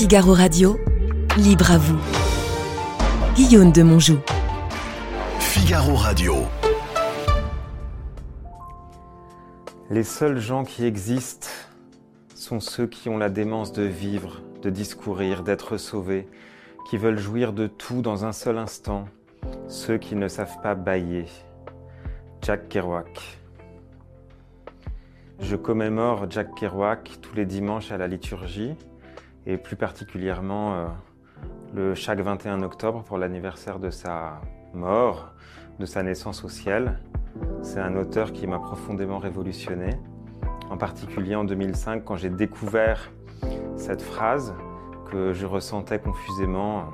Figaro Radio, libre à vous. Guillaume de Monjou. Figaro Radio. Les seuls gens qui existent sont ceux qui ont la démence de vivre, de discourir, d'être sauvés, qui veulent jouir de tout dans un seul instant, ceux qui ne savent pas bailler. Jack Kerouac. Je commémore Jack Kerouac tous les dimanches à la liturgie et plus particulièrement euh, le chaque 21 octobre pour l'anniversaire de sa mort, de sa naissance au ciel. C'est un auteur qui m'a profondément révolutionné, en particulier en 2005 quand j'ai découvert cette phrase que je ressentais confusément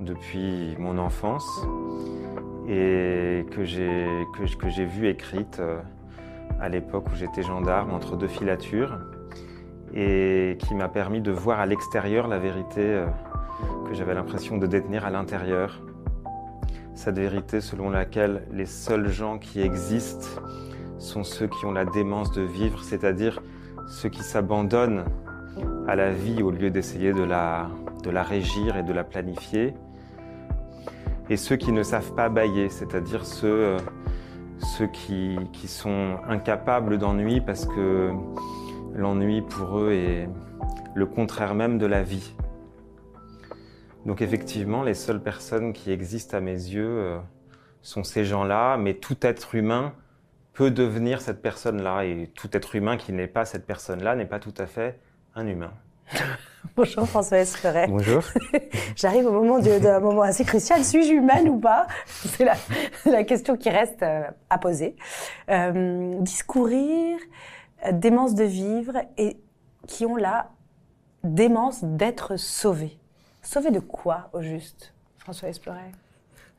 depuis mon enfance et que j'ai que, que j'ai vu écrite euh, à l'époque où j'étais gendarme entre deux filatures et qui m'a permis de voir à l'extérieur la vérité euh, que j'avais l'impression de détenir à l'intérieur. Cette vérité selon laquelle les seuls gens qui existent sont ceux qui ont la démence de vivre, c'est-à-dire ceux qui s'abandonnent à la vie au lieu d'essayer de la, régir et de la planifier, et ceux qui ne savent pas bailler, c'est-à-dire ceux, euh, qui sont incapables d'ennui parce que l'ennui pour eux est le contraire même de la vie. Donc effectivement, les seules personnes qui existent à mes yeux euh, sont ces gens-là, mais tout être humain peut devenir cette personne-là, et tout être humain qui n'est pas cette personne-là n'est pas tout à fait un humain. Bonjour François Esperet. Bonjour. J'arrive au moment d'un moment assez crucial. Suis-je humaine ou pas? C'est la, la, question qui reste euh, à poser. Euh, discourir, euh, démence de vivre et qui ont la démence d'être sauvés. Sauvés de quoi, au juste, François Esperet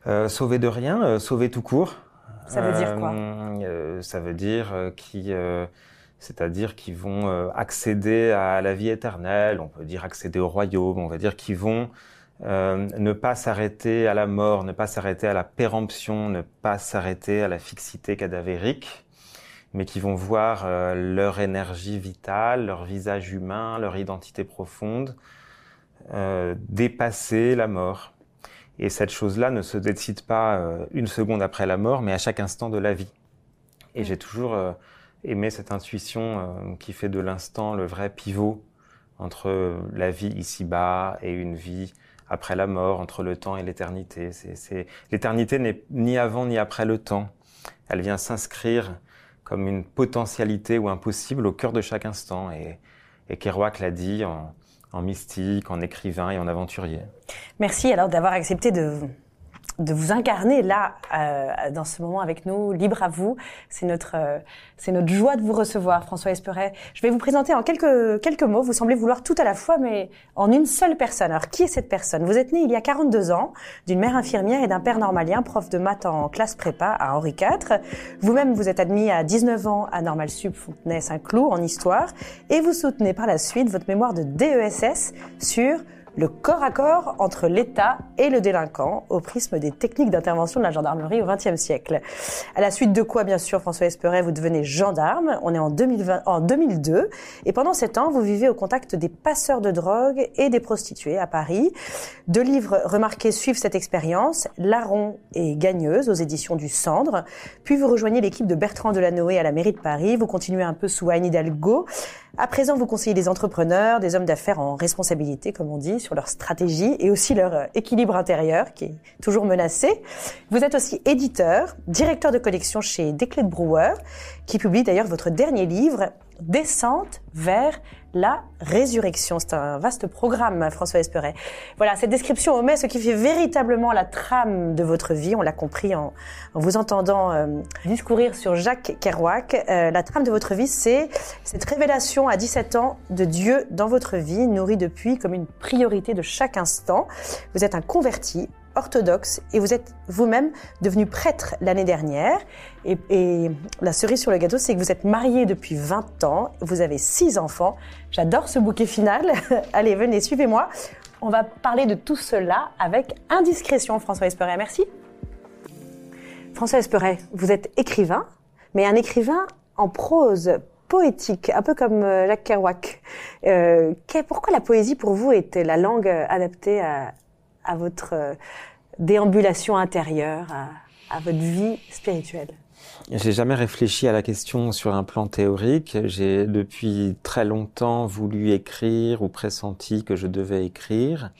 euh, Sauvés de rien, euh, sauvés tout court. Ça veut dire quoi? Euh, Ça veut dire euh, qui, c'est-à-dire qu'ils vont accéder à la vie éternelle. On peut dire accéder au royaume. On va dire qu'ils vont ne pas s'arrêter à la mort, ne pas s'arrêter à la péremption, ne pas s'arrêter à la fixité cadavérique mais qui vont voir euh, leur énergie vitale, leur visage humain, leur identité profonde euh, dépasser la mort. Et cette chose-là ne se décide pas euh, une seconde après la mort, mais à chaque instant de la vie. Et j'ai toujours euh, aimé cette intuition euh, qui fait de l'instant le vrai pivot entre la vie ici-bas et une vie après la mort, entre le temps et l'éternité. C'est, L'éternité n'est ni avant ni après le temps. Elle vient s'inscrire comme une potentialité ou un possible au cœur de chaque instant. Et, et Kerouac l'a dit en, en mystique, en écrivain et en aventurier. Merci alors d'avoir accepté de de vous incarner là, euh, dans ce moment avec nous, libre à vous. C'est notre, euh, c'est notre joie de vous recevoir, François Esperet. Je vais vous présenter en quelques, quelques mots. Vous semblez vouloir tout à la fois, mais en une seule personne. Alors, qui est cette personne? Vous êtes né il y a 42 ans, d'une mère infirmière et d'un père normalien, prof de maths en classe prépa à Henri IV. Vous-même, vous êtes admis à 19 ans à Normal Sup Fontenay-Saint-Cloud en histoire, et vous soutenez par la suite votre mémoire de DESS sur le corps à corps entre l'État et le délinquant au prisme des techniques d'intervention de la gendarmerie au XXe siècle. À la suite de quoi, bien sûr, François Esperet, vous devenez gendarme. On est en, 2020, en 2002. Et pendant sept ans, vous vivez au contact des passeurs de drogue et des prostituées à Paris. Deux livres remarqués suivent cette expérience, Larron et Gagneuse aux éditions du Cendre. Puis vous rejoignez l'équipe de Bertrand Delanoë à la mairie de Paris. Vous continuez un peu sous Anne Hidalgo. À présent, vous conseillez des entrepreneurs, des hommes d'affaires en responsabilité, comme on dit, sur leur stratégie et aussi leur euh, équilibre intérieur qui est toujours menacé. Vous êtes aussi éditeur, directeur de collection chez Desclés de Brouwer, qui publie d'ailleurs votre dernier livre, Descente vers la résurrection. C'est un vaste programme, François Esperet. Voilà, cette description omet ce qui fait véritablement la trame de votre vie. On l'a compris en, vous entendant euh, discourir sur Jacques Kerouac. Euh, la trame de votre vie, c'est cette révélation à 17 ans de Dieu dans votre vie, nourrie depuis comme une priorité de chaque instant. Vous êtes un converti, orthodoxe et vous êtes vous-même devenu prêtre l'année dernière. Et, et, la cerise sur le gâteau, c'est que vous êtes marié depuis 20 ans, vous avez six enfants. J'adore ce bouquet final. Allez, venez, suivez-moi. On va parler de tout cela avec indiscrétion, François Esperet. Merci. François Esperet, vous êtes écrivain, mais un écrivain en prose poétique, un peu comme euh, Jacques Kerouac. Euh, pourquoi la poésie pour vous était la langue adaptée à, à votre déambulation intérieure, à, votre vie spirituelle j'ai jamais réfléchi à la question sur un plan théorique. J'ai depuis très longtemps voulu écrire ou pressenti que je devais écrire.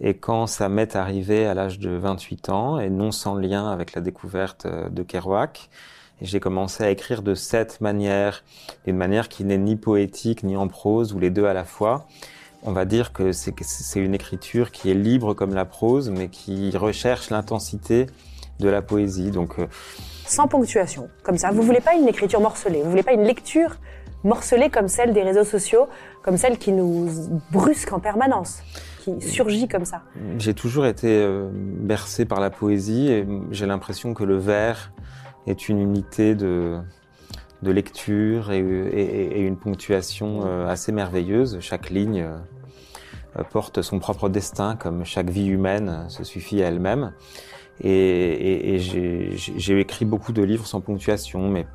Et quand ça m'est arrivé à l'âge de 28 ans, et non sans lien avec la découverte de Kerouac, j'ai commencé à écrire de cette manière, d'une manière qui n'est ni poétique ni en prose, ou les deux à la fois. On va dire que c'est une écriture qui est libre comme la prose, mais qui recherche l'intensité de la poésie. Donc, euh, sans ponctuation, comme ça. Vous voulez pas une écriture morcelée, vous voulez pas une lecture morcelée comme celle des réseaux sociaux, comme celle qui nous brusque en permanence, qui surgit comme ça. J'ai toujours été euh, bercé par la poésie et j'ai l'impression que le vers est une unité de, de lecture et, et, et une ponctuation euh, assez merveilleuse. Chaque ligne porte son propre destin, comme chaque vie humaine se suffit à elle-même. Et, et j'ai écrit beaucoup de livres sans ponctuation, mais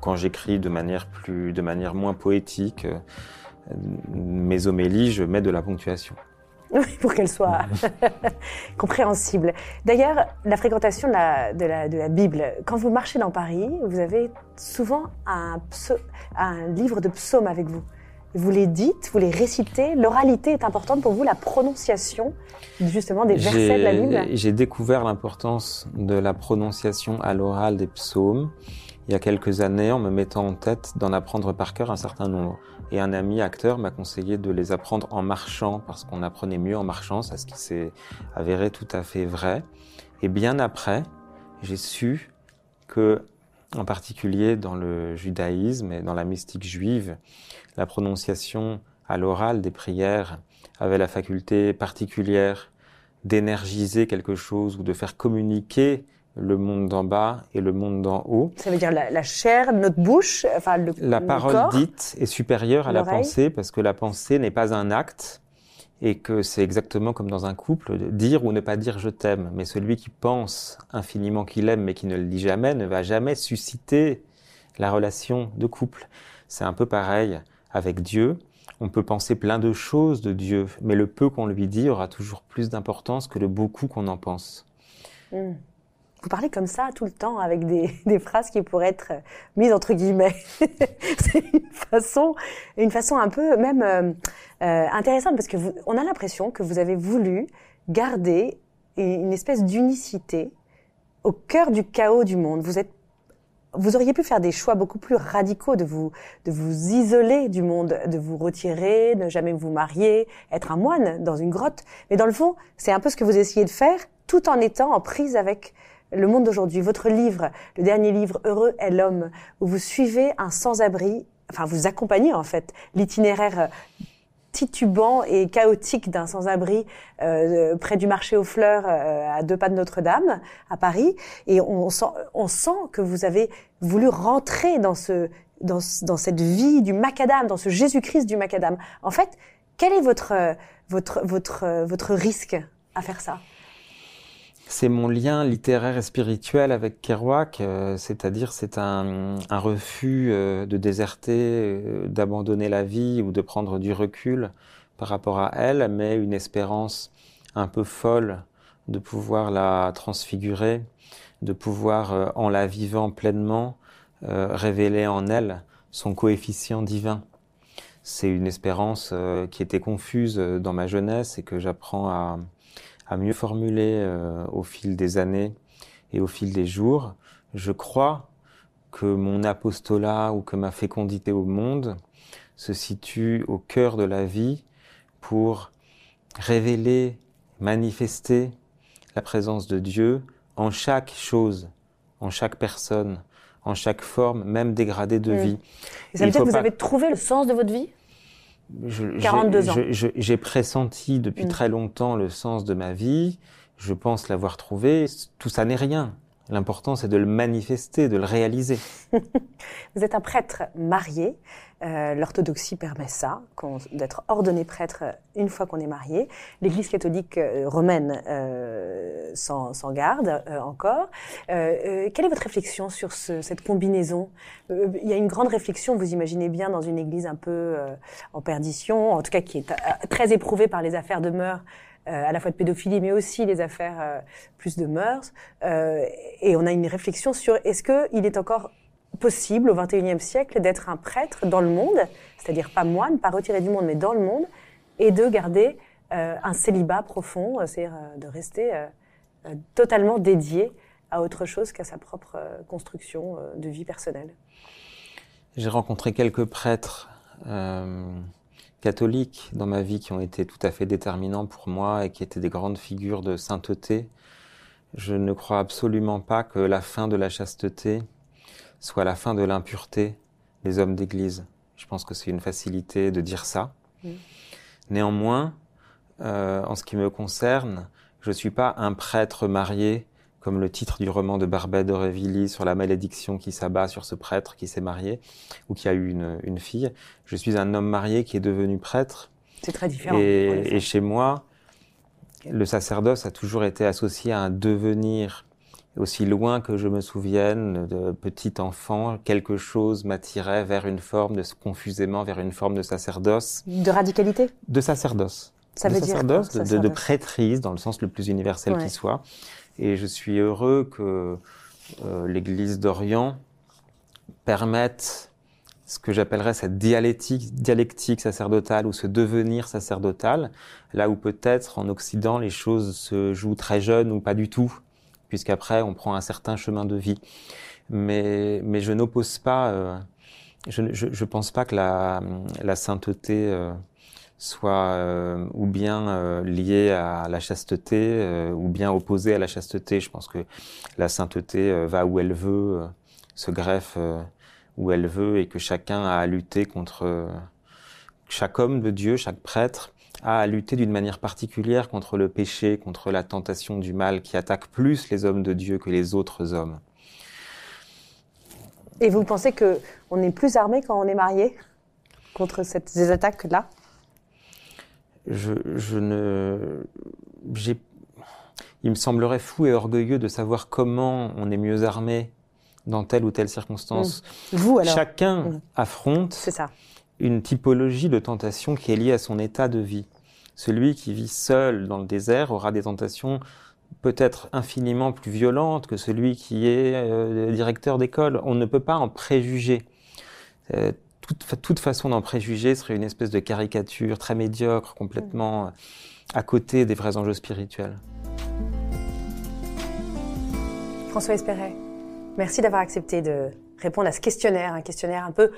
quand j'écris de manière plus, de manière moins poétique, euh, mes homélies, je mets de la ponctuation. Oui, pour qu'elle soit compréhensible. D'ailleurs, la fréquentation de la, de, la, de la, Bible, quand vous marchez dans Paris, vous avez souvent un, un livre de psaumes avec vous. Vous les dites, vous les récitez. L'oralité est importante pour vous, la prononciation justement des versets de la Bible. J'ai découvert l'importance de la prononciation à l'oral des psaumes il y a quelques années en me mettant en tête d'en apprendre par cœur un certain nombre. Et un ami acteur m'a conseillé de les apprendre en marchant parce qu'on apprenait mieux en marchant, c'est ce qui s'est avéré tout à fait vrai. Et bien après, j'ai su que, en particulier dans le judaïsme et dans la mystique juive, la prononciation à l'oral des prières avait la faculté particulière d'énergiser quelque chose ou de faire communiquer le monde d'en bas et le monde d'en haut. Ça veut dire la, chair, notre bouche, enfin le La parole dite est supérieure à la pensée parce que la pensée n'est pas un acte et que c'est exactement comme dans un couple, dire ou ne pas dire je t'aime. Mais celui qui pense infiniment qu'il aime mais qui ne le dit jamais ne va jamais susciter la relation de couple. C'est un peu pareil avec Dieu. On peut penser plein de choses de Dieu, mais le peu qu'on lui dit aura toujours plus d'importance que le beaucoup qu'on en pense. Hmm. Vous parlez comme ça tout le temps avec des, des phrases qui pourraient être mises entre guillemets. c'est une façon, une façon un peu même euh, euh, intéressante parce que vous, on a l'impression que vous avez voulu garder une espèce d'unicité au cœur du chaos du monde. Vous êtes vous auriez pu faire des choix beaucoup plus radicaux de vous, de vous isoler du monde, de vous retirer, ne jamais vous marier, être un moine dans une grotte. Mais dans le fond, c'est un peu ce que vous essayez de faire tout en étant en prise avec le monde d'aujourd'hui. Votre livre, le dernier livre, Heureux est l'homme, où vous suivez un sans-abri, enfin vous accompagnez en fait l'itinéraire titubant et chaotique d'un sans-abri euh, près du marché aux fleurs euh, à deux pas de Notre-Dame à Paris et on sent, on sent que vous avez voulu rentrer dans ce dans, dans cette vie du macadam dans ce Jésus-Christ du macadam en fait quel est votre votre votre votre risque à faire ça? C'est mon lien littéraire et spirituel avec Kerouac, euh, c'est-à-dire c'est un, refus euh, de déserter, euh, d'abandonner la vie ou de prendre du recul par rapport à elle, mais une espérance un peu folle de pouvoir la transfigurer, de pouvoir, en la vivant pleinement, révéler en elle son coefficient divin. C'est une espérance qui était confuse dans ma jeunesse et que j'apprends à, à mieux formuler euh, au fil des années et au fil des jours. Je crois que mon apostolat ou que ma fécondité au monde se situe au cœur de la vie pour révéler, manifester la présence de Dieu en chaque chose, en chaque personne, en chaque forme, même dégradée de vie. Et ça veut dire que vous avez trouvé le sens de votre vie? 42 ans. J'ai pressenti depuis mm. très longtemps le sens de ma vie. Je pense l'avoir trouvé. Tout ça n'est rien. L'important, c'est de le manifester, de le réaliser. Vous êtes un prêtre marié. Euh, L'orthodoxie permet ça, d'être ordonné prêtre une fois qu'on est marié. L'Église catholique euh, romaine euh, sans, garde encore. quelle est votre réflexion sur ce, cette combinaison? Il y a une grande réflexion, vous imaginez bien, dans une église un peu en perdition, en tout cas qui est très éprouvée par les affaires de mœurs. À la fois de pédophilie, mais aussi les affaires plus de mœurs. et on a une réflexion sur est-ce qu'il est encore possible au XXIe siècle d'être un prêtre dans le monde, c'est-à-dire pas moine, pas retiré du monde, mais dans le monde, et de garder euh, un célibat profond, euh, c'est-à-dire euh, de rester totalement dédié à autre chose qu'à sa propre construction de vie personnelle. J'ai rencontré quelques prêtres catholiques dans ma vie qui ont été tout à fait déterminants pour moi et qui étaient des grandes figures de sainteté. Je ne crois absolument pas que la fin de la chasteté soit la fin de l'impureté des hommes d'Église. Je pense que c'est une facilité de dire ça. Néanmoins, euh, en ce qui me concerne, je ne suis pas un prêtre marié, comme le titre du roman de Barbet d'Aurevilly sur la malédiction qui s'abat sur ce prêtre qui s'est marié ou qui a eu une, une, fille. Je suis un homme marié qui est devenu prêtre. C'est très différent. Et, et, chez moi, le sacerdoce a toujours été associé à un devenir aussi loin que je me souvienne, de petit enfant, quelque chose m'attirait vers une forme de confusément vers une forme de sacerdoce. De radicalité? De sacerdoce. Ça de veut sacerdoce, dire de, de, prêtrise, dans le sens le plus universel Ouais. qui soit. Et je suis heureux que euh, l'Église d'Orient permette ce que j'appellerais cette dialectique, sacerdotale ou ce devenir sacerdotal, là où peut-être en Occident les choses se jouent très jeunes ou pas du tout, puisqu'après on prend un certain chemin de vie. Mais, mais je n'oppose pas, euh, je ne pense pas que la, la sainteté euh, soit euh, ou bien euh, liée à la chasteté euh, ou bien opposée à la chasteté. Je pense que la sainteté va où elle veut, se greffe où elle veut et que chacun a à lutter contre chaque homme de Dieu, chaque prêtre a à lutter d'une manière particulière contre le péché, contre la tentation du mal qui attaque plus les hommes de Dieu que les autres hommes. Et vous pensez que on est plus armé quand on est marié contre cette, ces attaques-là? Je, je ne, j'ai, il me semblerait fou et orgueilleux de savoir comment on est mieux armé dans telle ou telle circonstance. Vous alors Chacun Mm. affronte C'est ça. une typologie de tentation qui est liée à son état de vie. Celui qui vit seul dans le désert aura des tentations peut-être infiniment plus violentes que celui qui est euh, directeur d'école. On ne peut pas en préjuger. Euh, toute, fa- toute façon d'en préjuger serait une espèce de caricature très médiocre, complètement euh, à côté des vrais enjeux spirituels. François Espéret, merci d'avoir accepté de répondre à ce questionnaire, un questionnaire un peu,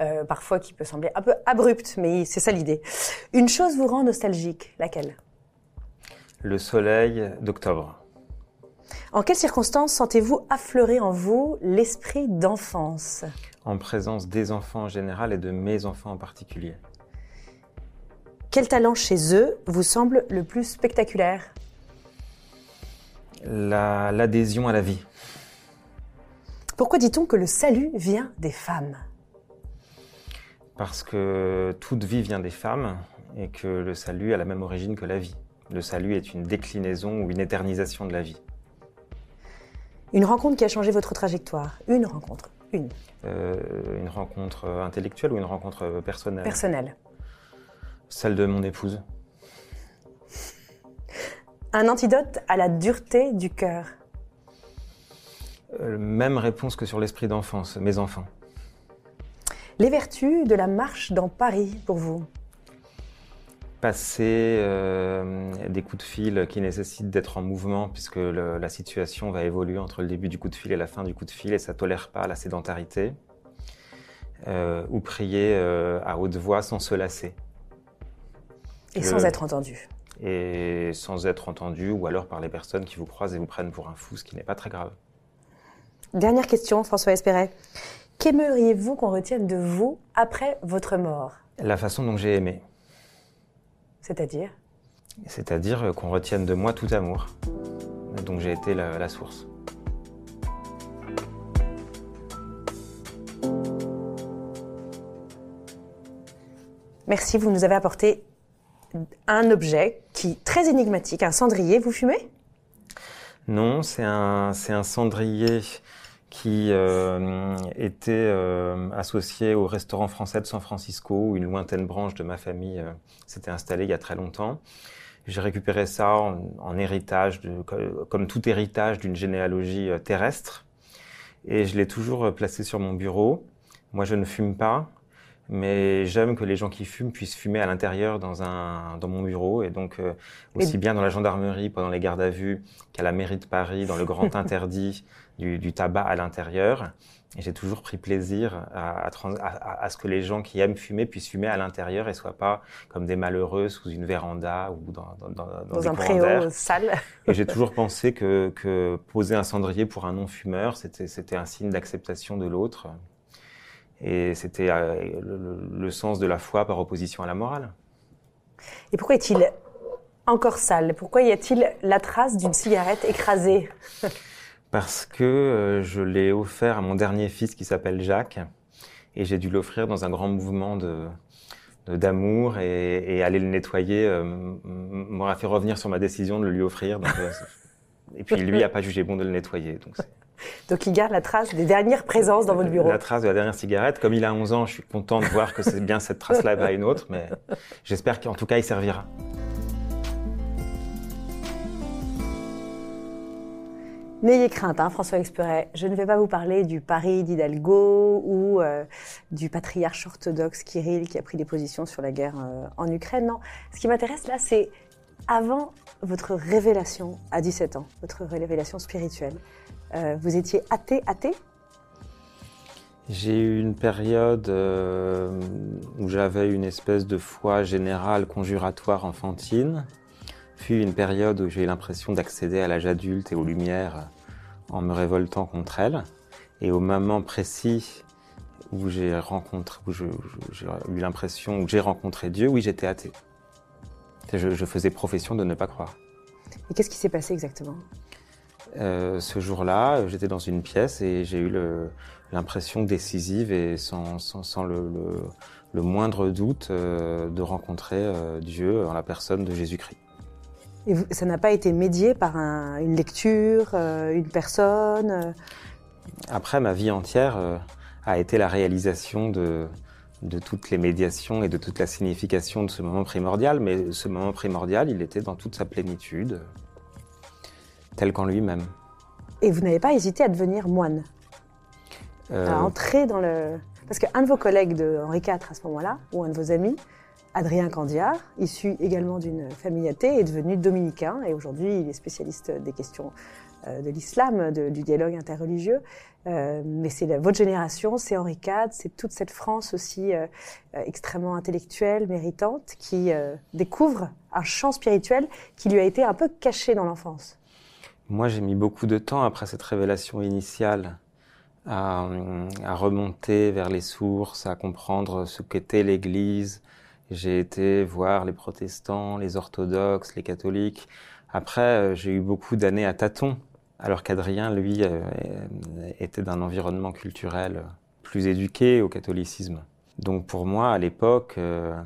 euh, parfois qui peut sembler un peu abrupt, mais c'est ça l'idée. Une chose vous rend nostalgique, laquelle? Le soleil d'octobre. En quelles circonstances sentez-vous affleurer en vous l'esprit d'enfance? En présence des enfants en général et de mes enfants en particulier. Quel talent chez eux vous semble le plus spectaculaire? La- L'adhésion à la vie. Pourquoi dit-on que le salut vient des femmes? Parce que toute vie vient des femmes et que le salut a la même origine que la vie. Le salut est une déclinaison ou une éternisation de la vie. Une rencontre qui a changé votre trajectoire Une rencontre, une, Euh, une rencontre intellectuelle ou une rencontre personnelle? Personnelle. Celle de mon épouse. Un antidote à la dureté du cœur. Euh, même réponse que sur l'esprit d'enfance, mes enfants. Les vertus de la marche dans Paris pour vous Passer euh, des coups de fil qui nécessitent d'être en mouvement puisque le- la situation va évoluer entre le début du coup de fil et la fin du coup de fil et ça tolère pas la sédentarité. Euh, ou prier euh, à haute voix sans se lasser et Le- sans être entendu. et sans être entendu ou alors par les personnes qui vous croisent et vous prennent pour un fou, ce qui n'est pas très grave. Dernière question, François Espéret. Qu'aimeriez-vous qu'on retienne de vous après votre mort? La façon dont j'ai aimé, C'est-à-dire c'est-à-dire euh, qu'on retienne de moi tout amour, dont j'ai été la, la source. Merci, vous nous avez apporté un objet qui très énigmatique, un cendrier. Vous fumez? Non, c'est un, c'est un cendrier qui euh, était euh, associé au restaurant français de San Francisco, où une lointaine branche de ma famille euh, s'était installée il y a très longtemps. J'ai récupéré ça en, héritage, comme tout héritage d'une généalogie terrestre, et je l'ai toujours placé sur mon bureau. Moi, je ne fume pas, mais j'aime que les gens qui fument puissent fumer à l'intérieur dans un dans mon bureau et donc euh, aussi bien dans la gendarmerie pendant les gardes à vue qu'à la mairie de Paris dans le grand interdit du, du tabac à l'intérieur. Et j'ai toujours pris plaisir à, à, à- à ce que les gens qui aiment fumer puissent fumer à l'intérieur et soient pas comme des malheureux sous une véranda ou dans, dans, dans, dans des un préau sale. Et j'ai toujours pensé que, que poser un cendrier pour un non-fumeur, c'était, c'était un signe d'acceptation de l'autre. Et c'était euh, le, sens de la foi par opposition à la morale. Et pourquoi est-il encore sale? Pourquoi y a-t-il la trace d'une cigarette écrasée? Parce que euh, je l'ai offert à mon dernier fils qui s'appelle Jacques. Et j'ai dû l'offrir dans un grand mouvement de, d'amour et, et aller le nettoyer euh, m'aura fait revenir sur ma décision de le lui offrir. Donc, euh, et puis lui a pas jugé bon de le nettoyer. Donc Donc il garde la trace des dernières présences dans votre bureau. La trace de la dernière cigarette. Comme il a 11 ans, je suis content de voir que c'est bien cette trace-là et pas une autre, mais j'espère qu'en tout cas, il servira. N'ayez crainte, hein, François Experet. Je ne vais pas vous parler du Paris d'Hidalgo ou euh, du patriarche orthodoxe Kirill qui a pris des positions sur la guerre euh, en Ukraine. Non, ce qui m'intéresse là, c'est avant votre révélation à 17 ans, votre révélation spirituelle. Euh, vous étiez athée, athée? J'ai eu une période euh, où j'avais une espèce de foi générale conjuratoire enfantine, puis une période où j'ai eu l'impression d'accéder à l'âge adulte et aux lumières en me révoltant contre elles. Et au moment précis où j'ai rencontré, où j'ai eu l'impression, où j'ai rencontré Dieu, oui, j'étais athée. Je, je faisais profession de ne pas croire. Et qu'est-ce qui s'est passé exactement? Euh, ce jour-là, j'étais dans une pièce et j'ai eu l'impression décisive et sans, sans, sans le, le- le moindre doute euh, de rencontrer euh, Dieu en la personne de Jésus-Christ. Et vous- ça n'a pas été médié par un- une lecture, une personne Après, ma vie entière a été la réalisation de, de toutes les médiations et de toute la signification de ce moment primordial, mais ce moment primordial, il était dans toute sa plénitude, tel qu'en lui-même. Et vous n'avez pas hésité à devenir moine, Euh, à entrer dans le... Parce qu'un de vos collègues de Henri IV à ce moment-là, ou un de vos amis, Adrien Candiard, issu également d'une famille athée, est devenu dominicain et aujourd'hui il est spécialiste des questions euh, de l'islam, du dialogue interreligieux. Euh, mais c'est votre génération, c'est Henri IV, c'est toute cette France aussi euh, extrêmement intellectuelle, méritante, qui euh, découvre un champ spirituel qui lui a été un peu caché dans l'enfance. Moi, j'ai mis beaucoup de temps après cette révélation initiale à, remonter vers les sources, à comprendre ce qu'était l'Église. J'ai été voir les protestants, les orthodoxes, les catholiques. Après, euh, j'ai eu beaucoup d'années à tâtons, alors qu'Adrien, lui, euh, était d'un environnement culturel plus éduqué au catholicisme. Donc pour moi, à l'époque, euh,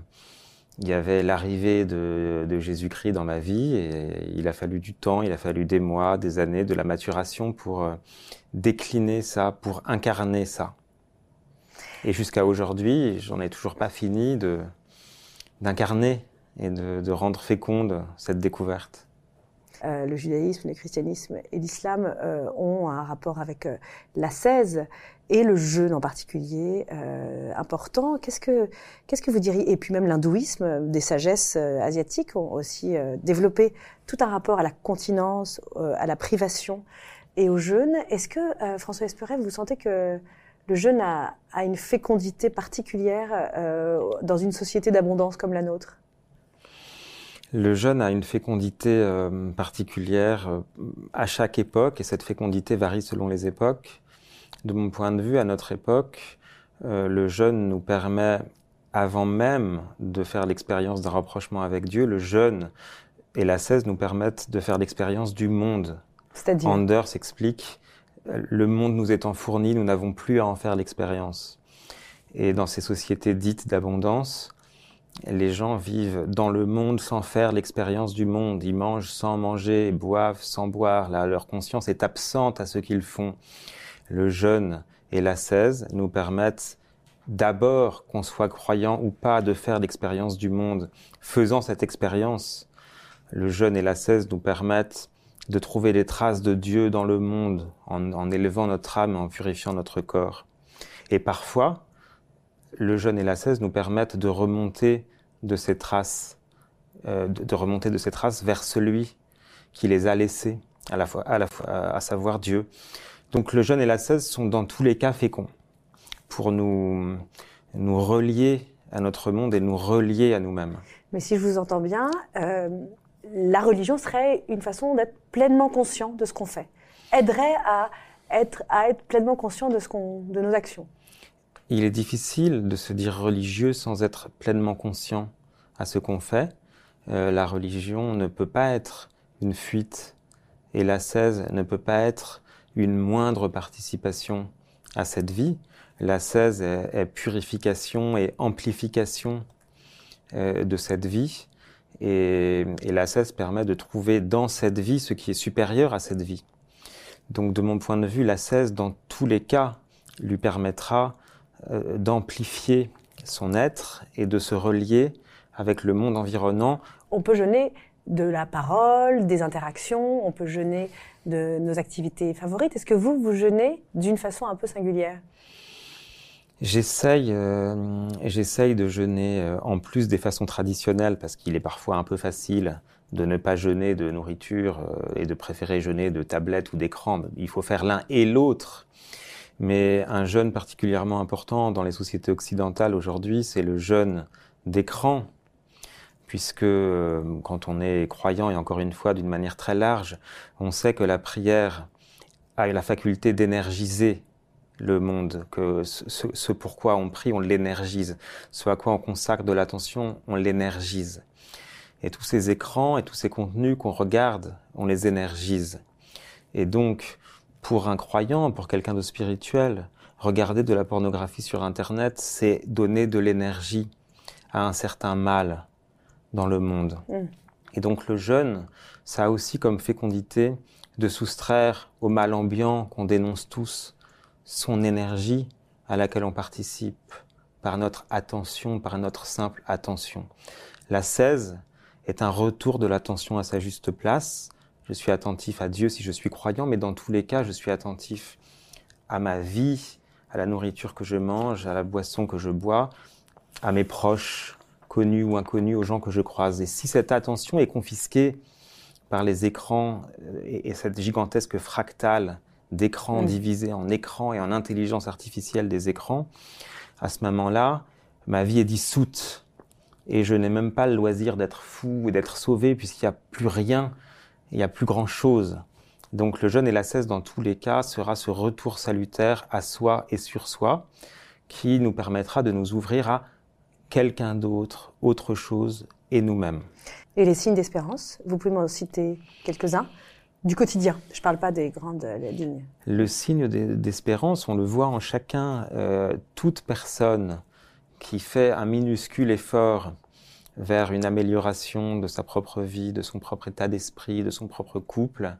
il y avait l'arrivée de, Jésus-Christ dans ma vie et il a fallu du temps, il a fallu des mois, des années, de la maturation pour euh, décliner ça, pour incarner ça. Et jusqu'à aujourd'hui, j'en ai toujours pas fini d'incarner et de rendre féconde cette découverte. Euh, le judaïsme, le christianisme et l'islam euh, ont un rapport avec euh, l'ascèse et le jeûne en particulier euh, important. Qu'est-ce que qu'est-ce que vous diriez? Et puis même l'hindouisme, des sagesses euh, asiatiques ont aussi développé tout un rapport à la continence, à la privation et au jeûne. Est-ce que François Esperet, vous sentez que le jeûne a, a une fécondité particulière dans une société d'abondance comme la nôtre? Le jeûne a une fécondité euh, particulière euh, à chaque époque et cette fécondité varie selon les époques. De mon point de vue, à notre époque, euh, le jeûne nous permet, avant même de faire l'expérience d'un rapprochement avec Dieu, le jeûne et la cesse nous permettent de faire l'expérience du monde. C'est-à-dire? Anders explique, le monde nous étant fourni, nous n'avons plus à en faire l'expérience. Et dans ces sociétés dites d'abondance, les gens vivent dans le monde sans faire l'expérience du monde. Ils mangent sans manger, boivent sans boire. Là, leur conscience est absente à ce qu'ils font. Le jeûne et l'ascèse nous permettent d'abord, qu'on soit croyant ou pas, de faire l'expérience du monde. Faisant cette expérience, le jeûne et l'ascèse nous permettent de trouver les traces de Dieu dans le monde en, en élevant notre âme en purifiant notre corps. Et parfois, le jeûne et l'ascèse nous permettent de remonter de ces traces, euh, de, remonter de ces traces vers celui qui les a laissées, à la la savoir Dieu. Donc le jeûne et l'ascèse sont dans tous les cas féconds pour nous, nous relier à notre monde et nous relier à nous-mêmes. Mais si je vous entends bien, euh, la religion serait une façon d'être pleinement conscient de ce qu'on fait, aiderait à être, à être pleinement conscient de, ce qu'on, de nos actions. Il est difficile de se dire religieux sans être pleinement conscient à ce qu'on fait. Euh, la religion ne peut pas être une fuite et l'ascèse ne peut pas être une moindre participation à cette vie. L'ascèse est, est, purification et amplification euh, de cette vie. Et, et l'ascèse permet de trouver dans cette vie ce qui est supérieur à cette vie. Donc de mon point de vue, l'ascèse, dans tous les cas, lui permettra euh, d'amplifier son être et de se relier avec le monde environnant. On peut jeûner de la parole, des interactions, on peut jeûner de nos activités favorites. Est-ce que vous, vous jeûnez d'une façon un peu singulière? J'essaye, euh, j'essaye de jeûner euh, en plus des façons traditionnelles parce qu'il est parfois un peu facile de ne pas jeûner de nourriture euh, et de préférer jeûner de tablettes ou d'écran. Il faut faire l'un et l'autre. Mais un jeûne particulièrement important dans les sociétés occidentales aujourd'hui, c'est le jeûne d'écran, puisque euh, quand on est croyant, et encore une fois d'une manière très large, on sait que la prière a la faculté d'énergiser le monde, que ce, ce, pourquoi on prie, on l'énergise, ce à quoi on consacre de l'attention, on l'énergise. Et tous ces écrans et tous ces contenus qu'on regarde, on les énergise. Et donc, pour un croyant, pour quelqu'un de spirituel, regarder de la pornographie sur Internet, c'est donner de l'énergie à un certain mal dans le monde. Mm. Et donc le jeûne, ça a aussi comme fécondité de soustraire au mal ambiant qu'on dénonce tous son énergie à laquelle on participe par notre attention, par notre simple attention. La 16 est un retour de l'attention à sa juste place. Je suis attentif à Dieu si je suis croyant, mais dans tous les cas, je suis attentif à ma vie, à la nourriture que je mange, à la boisson que je bois, à mes proches, connus ou inconnus, aux gens que je croise. Et si cette attention est confisquée par les écrans et, et cette gigantesque fractale d'écrans mmh. divisés en écrans et en intelligence artificielle des écrans, à ce moment-là, ma vie est dissoute et je n'ai même pas le loisir d'être fou et d'être sauvé puisqu'il n'y a plus rien, il n'y a plus grand-chose. Donc le jeûne et la cesse dans tous les cas sera ce retour salutaire à soi et sur soi qui nous permettra de nous ouvrir à quelqu'un d'autre, autre chose et nous-mêmes. Et les signes d'espérance, vous pouvez m'en citer quelques-uns du quotidien. Je ne parle pas des grandes lignes. Le signe d'espérance, on le voit en chacun. Euh, toute personne qui fait un minuscule effort vers une amélioration de sa propre vie, de son propre état d'esprit, de son propre couple,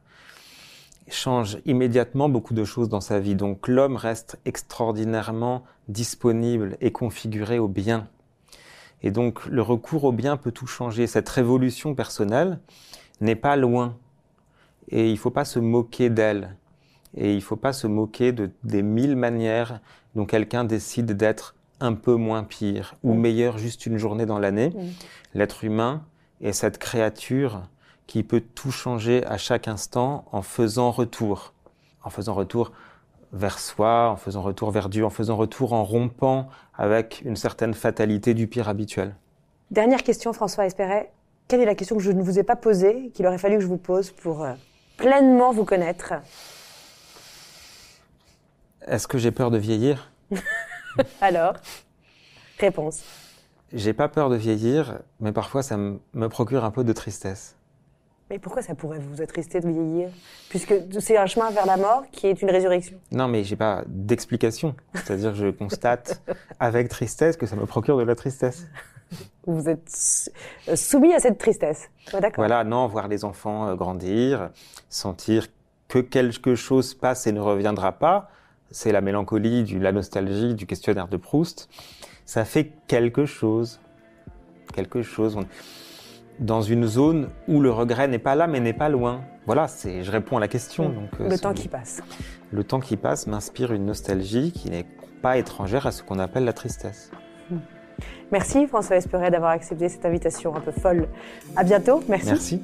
change immédiatement beaucoup de choses dans sa vie. Donc l'homme reste extraordinairement disponible et configuré au bien. Et donc le recours au bien peut tout changer. Cette révolution personnelle n'est pas loin. Et il ne faut pas se moquer d'elle. Et il ne faut pas se moquer de, des mille manières dont quelqu'un décide d'être un peu moins pire ou meilleur juste une journée dans l'année. L'être humain est cette créature qui peut tout changer à chaque instant en faisant retour. En faisant retour vers soi, en faisant retour vers Dieu, en faisant retour en rompant avec une certaine fatalité du pire habituel. Dernière question, François Espéret. Quelle est la question que je ne vous ai pas posée, qu'il aurait fallu que je vous pose pour euh, pleinement vous connaître? Est-ce que j'ai peur de vieillir? Alors Réponse. J'ai pas peur de vieillir, mais parfois ça me procure un peu de tristesse. Mais pourquoi ça pourrait vous attrister de vieillir? Puisque c'est un chemin vers la mort qui est une résurrection. Non, mais j'ai pas d'explication. C'est-à-dire que je constate avec tristesse que ça me procure de la tristesse. Vous êtes soumis à cette tristesse. d'accord. Voilà, non, voir les enfants euh, grandir, sentir que quelque chose passe et ne reviendra pas, c'est la mélancolie, du, la nostalgie du questionnaire de Proust. Ça fait quelque chose. Quelque chose. On- Dans une zone où le regret n'est pas là, mais n'est pas loin. Voilà, c'est, je réponds à la question. Donc, euh, Le temps qui passe. le temps qui passe m'inspire une nostalgie qui n'est pas étrangère à ce qu'on appelle la tristesse. Merci François Esperet d'avoir accepté cette invitation un peu folle. À bientôt. Merci. Merci.